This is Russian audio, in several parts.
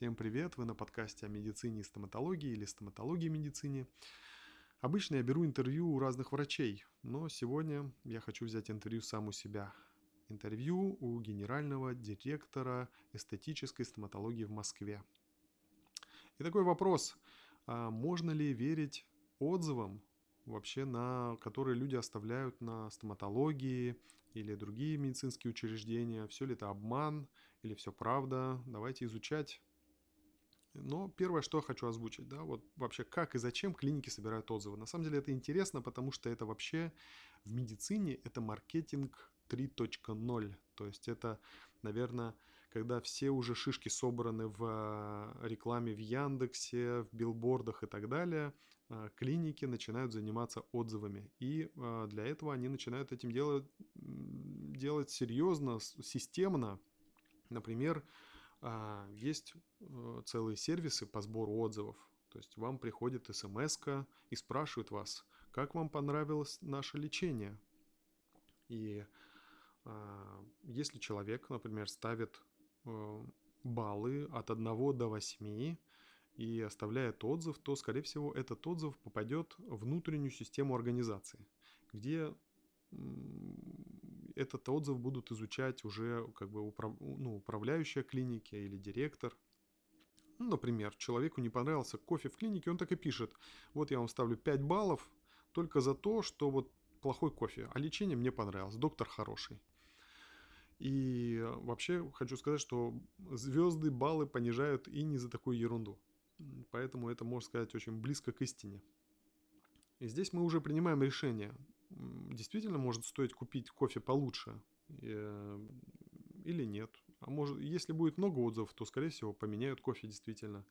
Всем привет! Вы на подкасте о медицине и стоматологии или стоматологии и медицине. Обычно я беру интервью у разных врачей, но сегодня я хочу взять интервью сам у себя. Интервью у генерального директора эстетической стоматологии в Москве. И такой вопрос. А можно ли верить отзывам вообще на которые люди оставляют на стоматологии или другие медицинские учреждения. Все ли это обман или все правда? Давайте изучать. Но первое, что я хочу озвучить, да, вот вообще как и зачем клиники собирают отзывы. На самом деле это интересно, потому что это вообще в медицине это маркетинг 3.0. То есть это, наверное, когда все уже шишки собраны в э, рекламе в Яндексе, в билбордах и так далее, э, клиники начинают заниматься отзывами. И э, для этого они начинают этим делать, делать серьезно, системно. Например, есть целые сервисы по сбору отзывов. То есть вам приходит смс и спрашивают вас, как вам понравилось наше лечение. И а, если человек, например, ставит э, баллы от 1 до 8 и оставляет отзыв, то, скорее всего, этот отзыв попадет в внутреннюю систему организации, где этот отзыв будут изучать уже как бы управ... ну, управляющая клиники или директор. Ну, например, человеку не понравился кофе в клинике, он так и пишет, вот я вам ставлю 5 баллов только за то, что вот плохой кофе, а лечение мне понравилось, доктор хороший. И вообще хочу сказать, что звезды, баллы понижают и не за такую ерунду. Поэтому это, можно сказать, очень близко к истине. И здесь мы уже принимаем решение. Действительно может стоить купить кофе получше э, или нет. А может, если будет много отзывов, то, скорее всего, поменяют кофе действительно.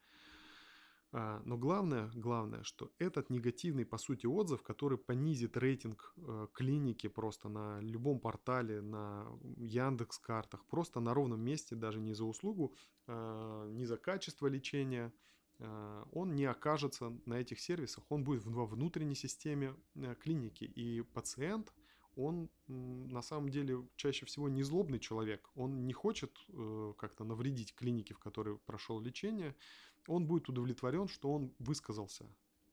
А, но главное, главное, что этот негативный, по сути, отзыв, который понизит рейтинг э, клиники просто на любом портале, на Яндекс картах, просто на ровном месте, даже не за услугу, а, не за качество лечения, он не окажется на этих сервисах, он будет во внутренней системе э, клиники, и пациент, он на самом деле чаще всего не злобный человек, он не хочет э, как-то навредить клинике, в которой прошел лечение, он будет удовлетворен, что он высказался.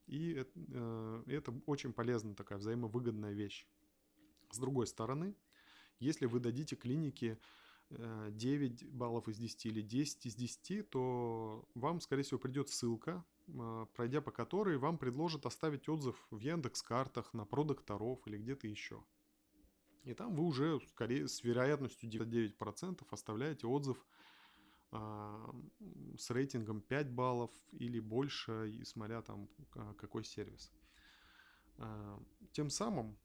И э, это очень полезная такая взаимовыгодная вещь. С другой стороны, если вы дадите клинике 9 э, баллов из 10 или 10 из 10, то вам, скорее всего, придет ссылка, э, пройдя по которой вам предложат оставить отзыв в Яндекс картах на продокторов или где-то еще. И там вы уже скорее с вероятностью 99% оставляете отзыв а, с рейтингом 5 баллов или больше, и смотря там какой сервис. А, тем самым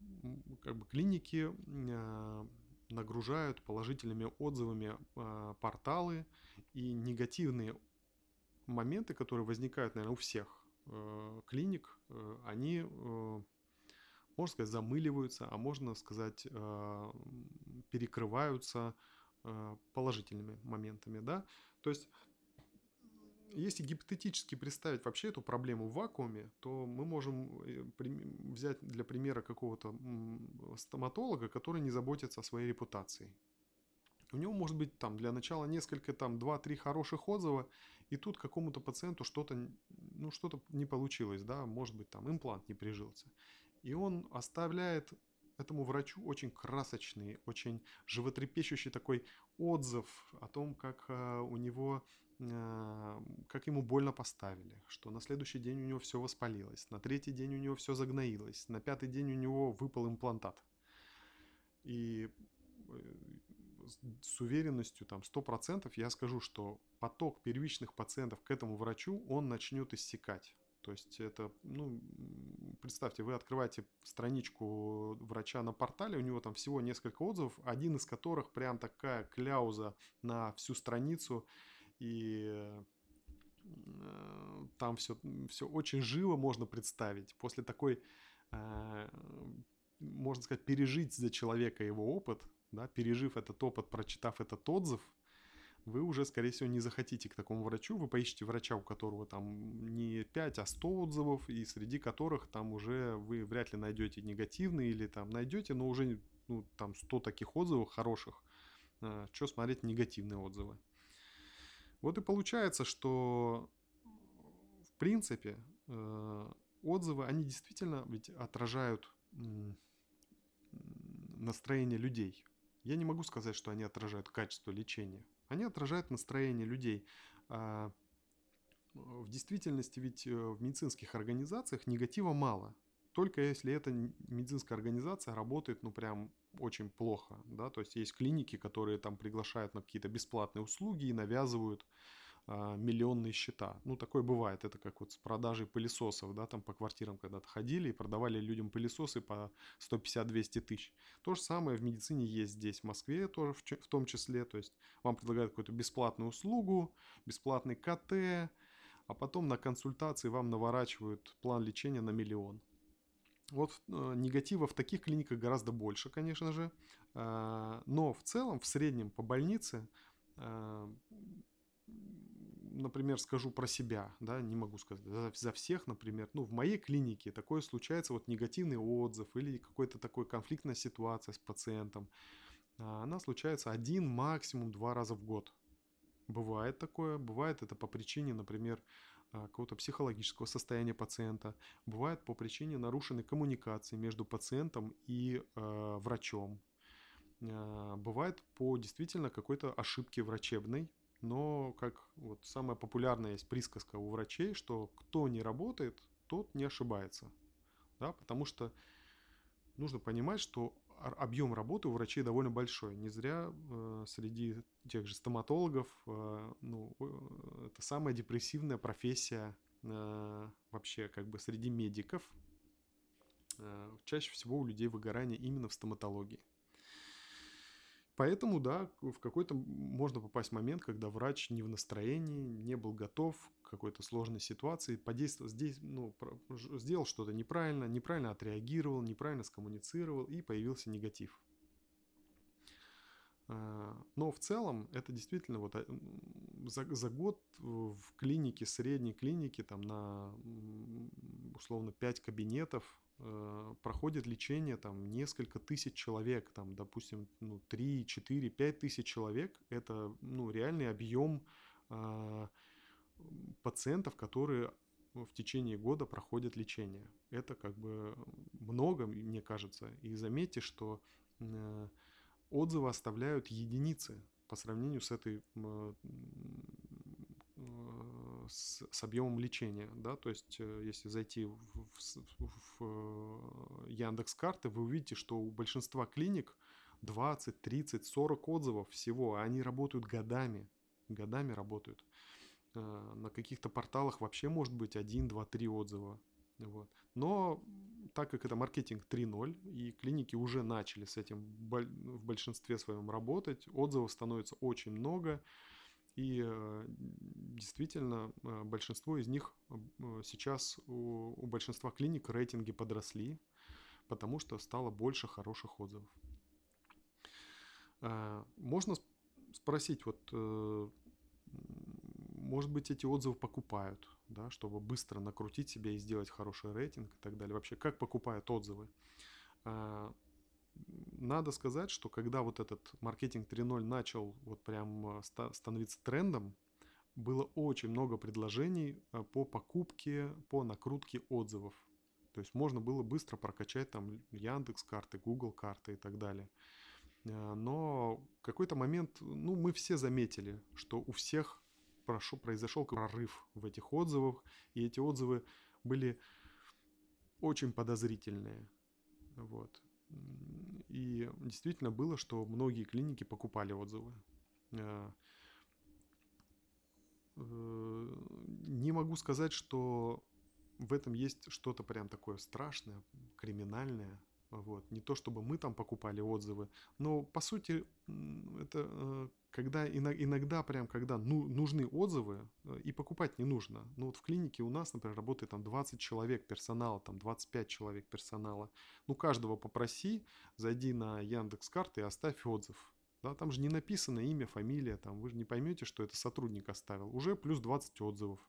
как бы клиники а, нагружают положительными отзывами порталы и негативные моменты, которые возникают, наверное, у всех клиник, они можно сказать, замыливаются, а можно сказать, э, перекрываются э, положительными моментами, да. То есть, если гипотетически представить вообще эту проблему в вакууме, то мы можем э, взять для примера какого-то стоматолога, который не заботится о своей репутации. У него может быть там для начала несколько, там 2-3 хороших отзыва, и тут какому-то пациенту что-то, ну что-то не получилось, да, может быть там имплант не прижился. И он оставляет этому врачу очень красочный, очень животрепещущий такой отзыв о том, как э, у него, э, как ему больно поставили, что на следующий день у него все воспалилось, на третий день у него все загноилось, на пятый день у него выпал имплантат. И э, с уверенностью там 100% я скажу, что поток первичных пациентов к этому врачу, он начнет иссякать. То есть это, ну, представьте, вы открываете страничку врача на портале, у него там всего несколько отзывов, один из которых прям такая кляуза на всю страницу, и э, там все, все очень живо можно представить. После такой, э, можно сказать, пережить за человека его опыт, да, пережив этот опыт, прочитав этот отзыв, вы уже, скорее всего, не захотите к такому врачу. Вы поищете врача, у которого там не 5, а 100 отзывов, и среди которых там уже вы вряд ли найдете негативные или там найдете, но уже ну, там 100 таких отзывов хороших. А, что смотреть негативные отзывы. Вот и получается, что в принципе э, отзывы, они действительно ведь отражают настроение людей. Я не могу сказать, что они отражают качество лечения. Они отражают настроение людей. А в действительности ведь э, в медицинских организациях негатива мало. Только если эта медицинская организация работает, ну, прям очень плохо, да, то есть есть клиники, которые там приглашают на какие-то бесплатные услуги и навязывают а, миллионные счета. Ну, такое бывает. Это как вот с продажей пылесосов, да, там по квартирам когда-то ходили и продавали людям пылесосы по 150-200 тысяч. То же самое в медицине есть здесь, в Москве тоже в, том числе. То есть вам предлагают какую-то бесплатную услугу, бесплатный КТ, а потом на консультации вам наворачивают план лечения на миллион. Вот э, негатива в таких клиниках гораздо больше, конечно же. Э, но в целом, в среднем по больнице э, например, скажу про себя, да, не могу сказать за, за всех, например, ну, в моей клинике такое случается, вот негативный отзыв или какой-то такой конфликтная ситуация с пациентом, а, она случается один, максимум два раза в год. Бывает такое, бывает это по причине, например, а, какого-то психологического состояния пациента, бывает по причине нарушенной коммуникации между пациентом и э, врачом, бывает по действительно какой-то ошибке врачебной, но как вот самая популярная есть присказка у врачей, что кто не работает, тот не ошибается. Да, потому что нужно понимать, что объем работы у врачей довольно большой. Не зря э, среди тех же стоматологов э, ну, э, это самая депрессивная профессия э, вообще как бы среди медиков. Э, чаще всего у людей выгорание именно в стоматологии. Поэтому, да, в какой-то можно попасть момент, когда врач не в настроении, не был готов к какой-то сложной ситуации, подействовал здесь, ну, сделал что-то неправильно, неправильно отреагировал, неправильно скоммуницировал, и появился негатив. А, но в целом это действительно вот а, за, за год в клинике, средней клинике, там на условно 5 кабинетов э, проходит лечение там несколько тысяч человек, там, допустим, ну, 3, 4, 5 тысяч человек, это ну, реальный объем э, пациентов, которые в течение года проходят лечение. Это как бы много, мне кажется. И заметьте, что э, отзывы оставляют единицы по сравнению с этой с, с объемом лечения, да, то есть э, если зайти в, в, в э, Яндекс карты, вы увидите, что у большинства клиник 20, 30, 40 отзывов всего, а они работают годами, годами работают. Э, на каких-то порталах вообще может быть 1, 2, 3 отзыва. Вот. Но так как это маркетинг 3.0, и клиники уже начали с этим в большинстве своем работать, отзывов становится очень много, и э, действительно, э, большинство из них э, сейчас у, у большинства клиник рейтинги подросли, потому что стало больше хороших отзывов. Можно спросить, вот, может быть, эти отзывы покупают, да, чтобы быстро накрутить себя и сделать хороший рейтинг и так далее. Вообще, как покупают отзывы? Надо сказать, что когда вот этот маркетинг 3.0 начал вот прям э, становиться трендом, было очень много предложений э, по покупке, по накрутке отзывов. То есть можно было быстро прокачать там Яндекс карты, Google карты и так далее. Э, но в какой-то момент, ну, мы все заметили, что у всех прошу, произошел прорыв в этих отзывах, и эти отзывы были очень подозрительные. Вот. И действительно было, что многие клиники покупали отзывы. Э, э, не могу сказать, что в этом есть что-то прям такое страшное, криминальное. Вот. Не то, чтобы мы там покупали отзывы, но по сути это э, когда иногда прям, когда ну, нужны отзывы, э, и покупать не нужно. Ну вот в клинике у нас, например, работает там 20 человек персонала, там 25 человек персонала. Ну каждого попроси, зайди на Яндекс карты и оставь отзыв. Да, там же не написано имя, фамилия, там вы же не поймете, что это сотрудник оставил. Уже плюс 20 отзывов.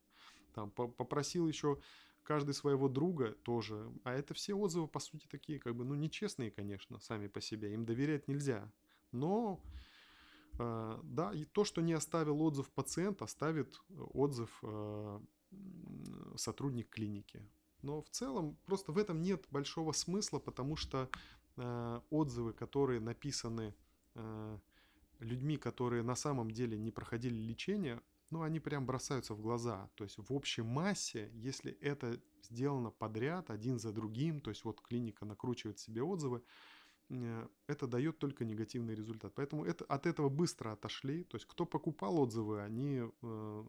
Там попросил еще каждый своего друга тоже. А это все отзывы, по сути, такие, как бы, ну, нечестные, конечно, сами по себе. Им доверять нельзя. Но э, да, и то, что не оставил отзыв пациент, оставит отзыв э, сотрудник клиники. Но в целом просто в этом нет большого смысла, потому что э, отзывы, которые написаны э, людьми, которые на самом деле не проходили лечение, ну, они прям бросаются в глаза. То есть в общей массе, если это сделано подряд, один за другим, то есть вот клиника накручивает себе отзывы, Э, это дает только негативный результат. Поэтому это, от этого быстро отошли. То есть кто покупал отзывы, они э,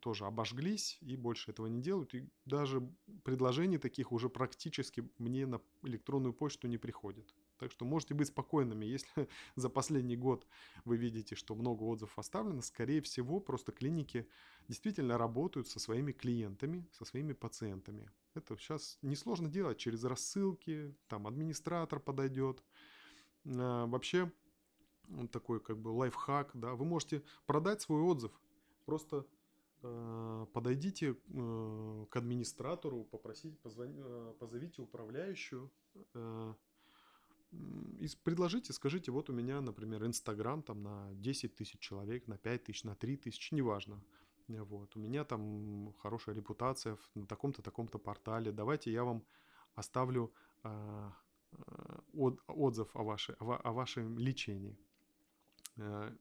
тоже обожглись и больше этого не делают. И даже предложений таких уже практически мне на электронную почту не приходит. Так что можете быть спокойными, если за последний год вы видите, что много отзывов оставлено, скорее всего, просто клиники действительно работают со своими клиентами, со своими пациентами. Это сейчас несложно делать через рассылки, там администратор подойдет. А, вообще, такой как бы лайфхак, да, вы можете продать свой отзыв, просто э, подойдите э, к администратору, попросите, позвони, э, позовите управляющую, предложите, скажите, вот у меня, например, Инстаграм там на 10 тысяч человек, на 5 тысяч, на 3 тысячи, неважно. Вот. У меня там хорошая репутация на таком-то, таком-то портале. Давайте я вам оставлю э, от, отзыв о, вашей, о, о вашем лечении. Э,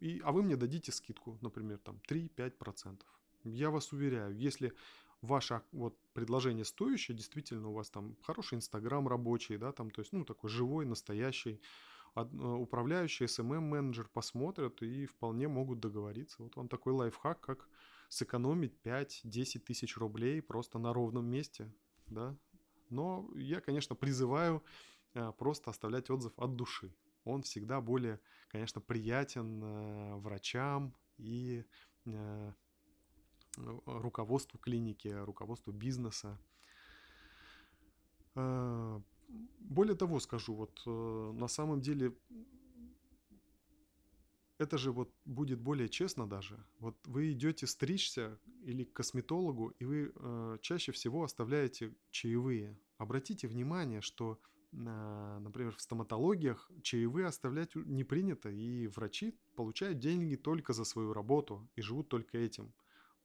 и, а вы мне дадите скидку, например, там 3-5%. Я вас уверяю, если ваше вот предложение стоящее, действительно у вас там хороший Инстаграм рабочий, да, там, то есть, ну, такой живой, настоящий, э, управляющий, SMM-менеджер посмотрят и вполне могут договориться. Вот вам такой лайфхак, как сэкономить 5-10 тысяч рублей просто на ровном месте, да. Но я, конечно, призываю э, просто оставлять отзыв от души. Он всегда более, конечно, приятен э, врачам и руководству клиники, руководству бизнеса. А, более того скажу, вот э, на самом деле это же вот будет более честно даже. Вот вы идете стричься или к косметологу, и вы э, чаще всего оставляете чаевые. Обратите внимание, что, э, например, в стоматологиях чаевые оставлять не принято, и врачи получают деньги только за свою работу и живут только этим.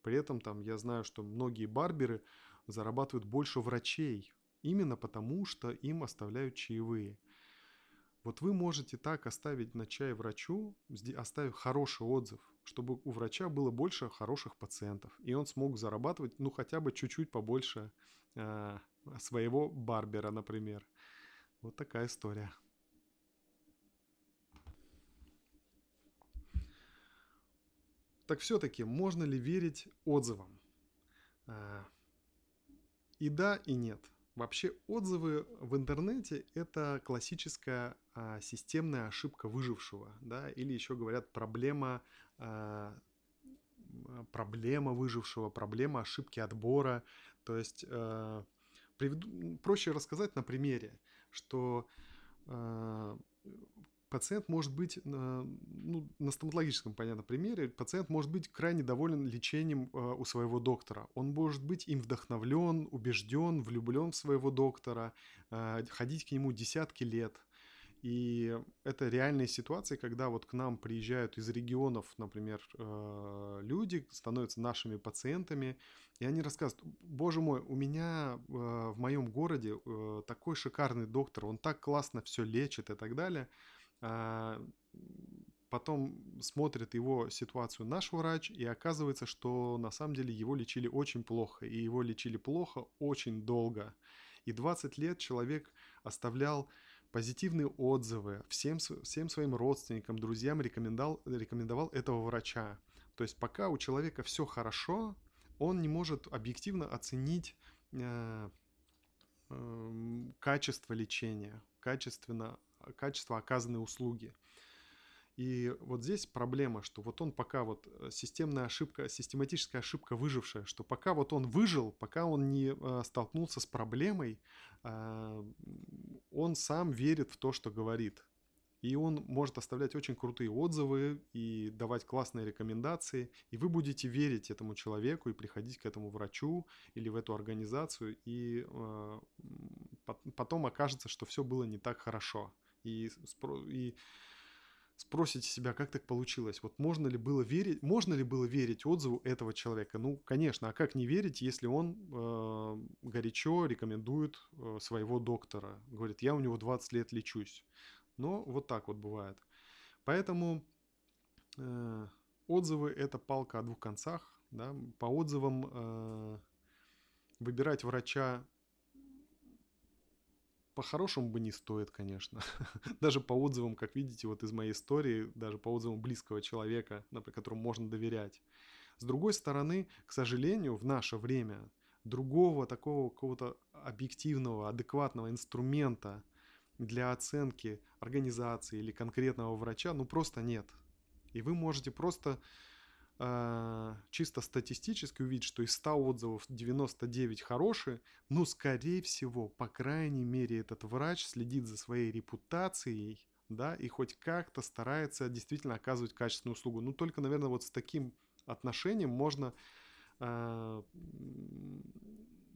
При этом там я знаю, что многие барберы зарабатывают больше врачей, именно потому что им оставляют чаевые. Вот вы можете так оставить на чай врачу, оставив хороший отзыв, чтобы у врача было больше хороших пациентов, и он смог зарабатывать, ну, хотя бы чуть-чуть побольше э, своего барбера, например. Вот такая история. Так все-таки можно ли верить отзывам? А, и да, и нет. Вообще отзывы в интернете – это классическая а, системная ошибка выжившего, да, или еще говорят проблема, а, проблема выжившего, проблема ошибки отбора. То есть а, приведу, проще рассказать на примере, что а, пациент может быть, ну, на стоматологическом, понятно, примере, пациент может быть крайне доволен лечением э, у своего доктора. Он может быть им вдохновлен, убежден, влюблен в своего доктора, э, ходить к нему десятки лет. И это реальные ситуации, когда вот к нам приезжают из регионов, например, э, люди, становятся нашими пациентами, и они рассказывают, боже мой, у меня в моем городе такой шикарный доктор, он так классно все лечит и так далее – потом смотрит его ситуацию наш врач, и оказывается, что на самом деле его лечили очень плохо, и его лечили плохо очень долго. И 20 лет человек оставлял позитивные отзывы всем, всем своим родственникам, друзьям рекомендовал, рекомендовал этого врача. То есть пока у человека все хорошо, он не может объективно оценить э, э, качество лечения, качественно качество оказанной услуги. И вот здесь проблема, что вот он пока вот э, системная ошибка, систематическая ошибка выжившая, что пока вот он выжил, пока он не э, столкнулся с проблемой, э, он сам верит в то, что говорит. И он может оставлять очень крутые отзывы и давать классные рекомендации. И вы будете верить этому человеку и приходить к этому врачу или в эту организацию. И э, потом окажется, что все было не так хорошо и, и спросите себя, как так получилось? Вот можно ли было верить, можно ли было верить отзыву этого человека? Ну, конечно, а как не верить, если он э, горячо рекомендует э, своего доктора? Говорит, я у него 20 лет лечусь. Но вот так вот бывает. Поэтому э, отзывы это палка о двух концах. Да? По отзывам э, выбирать врача по-хорошему бы не стоит, конечно. даже по отзывам, как видите, вот из моей истории, даже по отзывам близкого человека, например, которому можно доверять. С другой стороны, к сожалению, в наше время другого такого какого-то объективного, адекватного инструмента для оценки организации или конкретного врача, ну просто нет. И вы можете просто а, чисто статистически увидеть, что из 100 отзывов 99 хорошие, но скорее всего, по крайней мере, этот врач следит за своей репутацией, да, и хоть как-то старается действительно оказывать качественную услугу. Ну, только, наверное, вот с таким отношением можно э,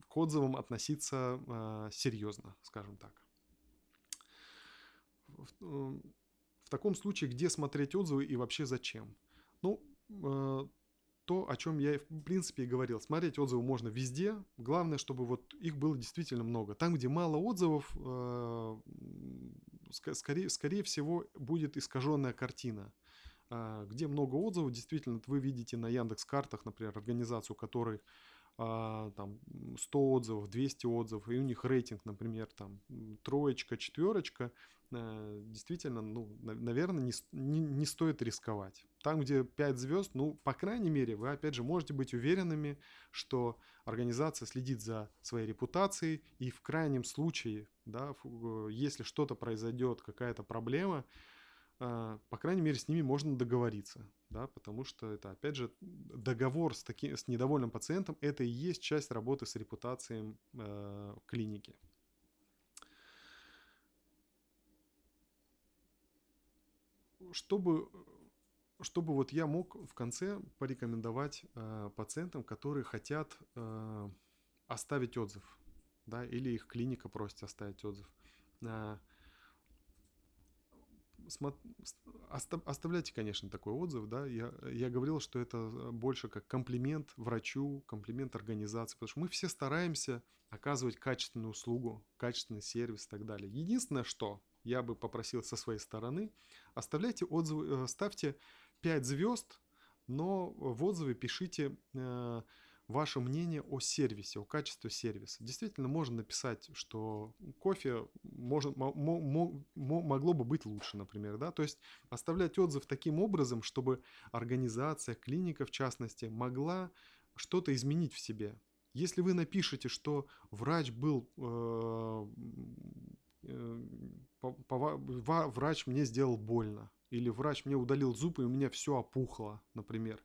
к отзывам относиться э, серьезно, скажем так. В, в таком случае, где смотреть отзывы и вообще зачем? Ну, то, о чем я, в принципе, и говорил. Смотреть отзывы можно везде. Главное, чтобы вот их было действительно много. Там, где мало отзывов, э, скорее, скорее всего, будет искаженная картина. А, где много отзывов, действительно, вы видите на Яндекс картах, например, организацию, которой там 100 отзывов, 200 отзывов, и у них рейтинг, например, там троечка, четверочка, э, действительно, ну, наверное, не, не, не стоит рисковать. Там, где 5 звезд, ну, по крайней мере, вы, опять же, можете быть уверенными, что организация следит за своей репутацией, и в крайнем случае, да, э, если что-то произойдет, какая-то проблема, а, по крайней мере, с ними можно договориться, да, потому что это, опять же, договор с, таки, с недовольным пациентом – это и есть часть работы с репутацией э, клиники. Чтобы, чтобы вот я мог в конце порекомендовать э, пациентам, которые хотят э, оставить отзыв, да, или их клиника просит оставить отзыв. Э, оставляйте, конечно, такой отзыв, да, я, я говорил, что это э, больше как комплимент врачу, комплимент организации, потому что мы все стараемся оказывать качественную услугу, качественный сервис и так далее. Единственное, что я бы попросил со своей стороны, оставляйте отзывы, э, ставьте 5 звезд, но в отзыве пишите э, ваше мнение о сервисе, о качестве сервиса. Действительно, можно написать, что кофе может, могло бы быть лучше, например. Да? То есть оставлять отзыв таким образом, чтобы организация, клиника в частности, могла что-то изменить в себе. Если вы напишете, что врач был э, э, врач мне сделал больно, или врач мне удалил зубы и у меня все опухло, например,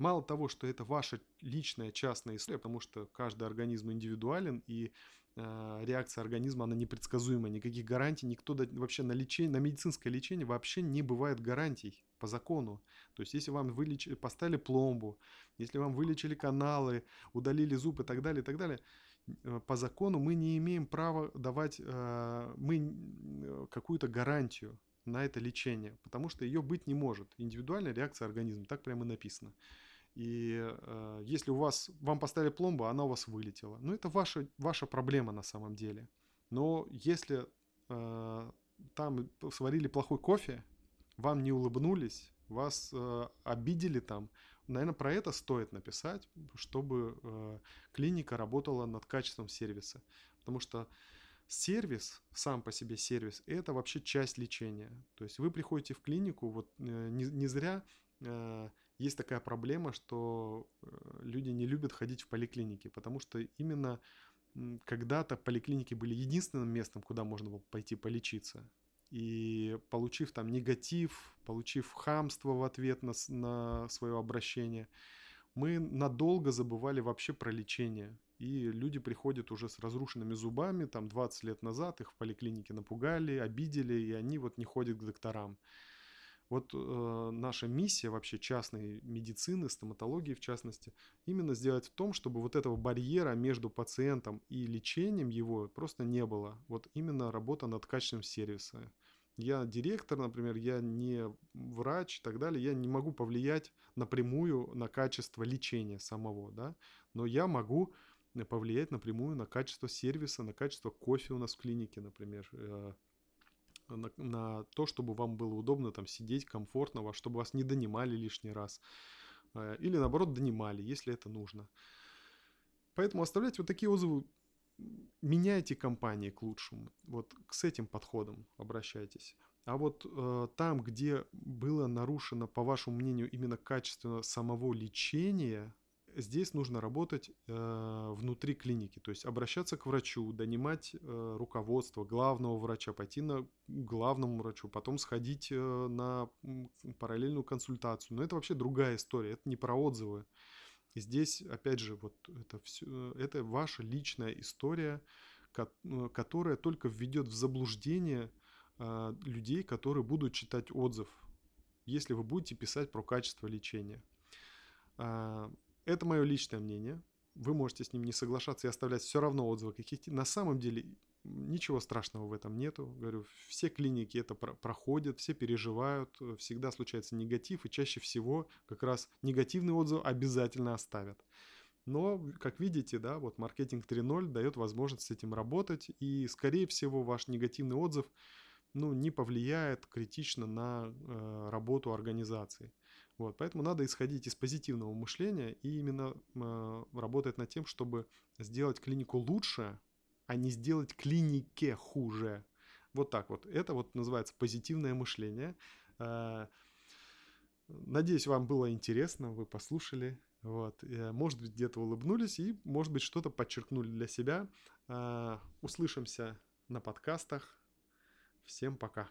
Мало того, что это ваша личная частная история, потому что каждый организм индивидуален, и э, реакция организма, она непредсказуема, никаких гарантий, никто вообще на лечение, на медицинское лечение вообще не бывает гарантий по закону. То есть, если вам вылечили, поставили пломбу, если вам вылечили каналы, удалили зуб и так далее, и так далее, э, по закону мы не имеем права давать э, мы э, какую-то гарантию на это лечение, потому что ее быть не может. Индивидуальная реакция организма, так прямо и написано. И э, если у вас, вам поставили пломбу, она у вас вылетела. Ну, это ваша, ваша проблема на самом деле. Но если э, там сварили плохой кофе, вам не улыбнулись, вас э, обидели там, наверное, про это стоит написать, чтобы э, клиника работала над качеством сервиса. Потому что сервис, сам по себе сервис, это вообще часть лечения. То есть вы приходите в клинику, вот э, не, не зря э, есть такая проблема, что э, люди не любят ходить в поликлиники, потому что именно когда-то поликлиники были единственным местом, куда можно было пойти полечиться. И получив там негатив, получив хамство в ответ на, на свое обращение, мы надолго забывали вообще про лечение. И люди приходят уже с разрушенными зубами, там 20 лет назад их в поликлинике напугали, обидели, и они вот не ходят к докторам. Вот э, наша миссия вообще частной медицины, стоматологии в частности, именно сделать в том, чтобы вот этого барьера между пациентом и лечением его просто не было. Вот именно работа над качеством сервиса. Я директор, например, я не врач и так далее, я не могу повлиять напрямую на качество лечения самого, да, но я могу повлиять напрямую на качество сервиса, на качество кофе у нас в клинике, например, э, на, на то, чтобы вам было удобно там сидеть комфортно, чтобы вас не донимали лишний раз. Э, или наоборот донимали, если это нужно. Поэтому оставляйте вот такие отзывы, меняйте компании к лучшему. Вот с этим подходом обращайтесь. А вот э, там, где было нарушено, по вашему мнению, именно качество самого лечения, здесь нужно работать э, внутри клиники, то есть обращаться к врачу, донимать э, руководство главного врача, пойти на главному врачу, потом сходить э, на параллельную консультацию. Но это вообще другая история, это не про отзывы. Здесь, опять же, вот это все, это ваша личная история, э, которая только введет в заблуждение э, людей, которые будут читать отзыв, если вы будете писать про качество лечения. А, это мое личное мнение. Вы можете с ним не соглашаться и оставлять все равно отзывы каких-то. На самом деле ничего страшного в этом нету. Говорю, все клиники это про- проходят, все переживают, всегда случается негатив, и чаще всего как раз негативный отзыв обязательно оставят. Но, как видите, да, вот маркетинг 3.0 дает возможность с этим работать, и, скорее всего, ваш негативный отзыв ну, не повлияет критично на э, работу организации. Вот, поэтому надо исходить из позитивного мышления и именно э, работать над тем, чтобы сделать клинику лучше, а не сделать клинике хуже. Вот так вот. Это вот называется позитивное мышление. Э, надеюсь, вам было интересно, вы послушали. Вот. Э, может быть, где-то улыбнулись и, может быть, что-то подчеркнули для себя. Э, услышимся на подкастах. Всем пока.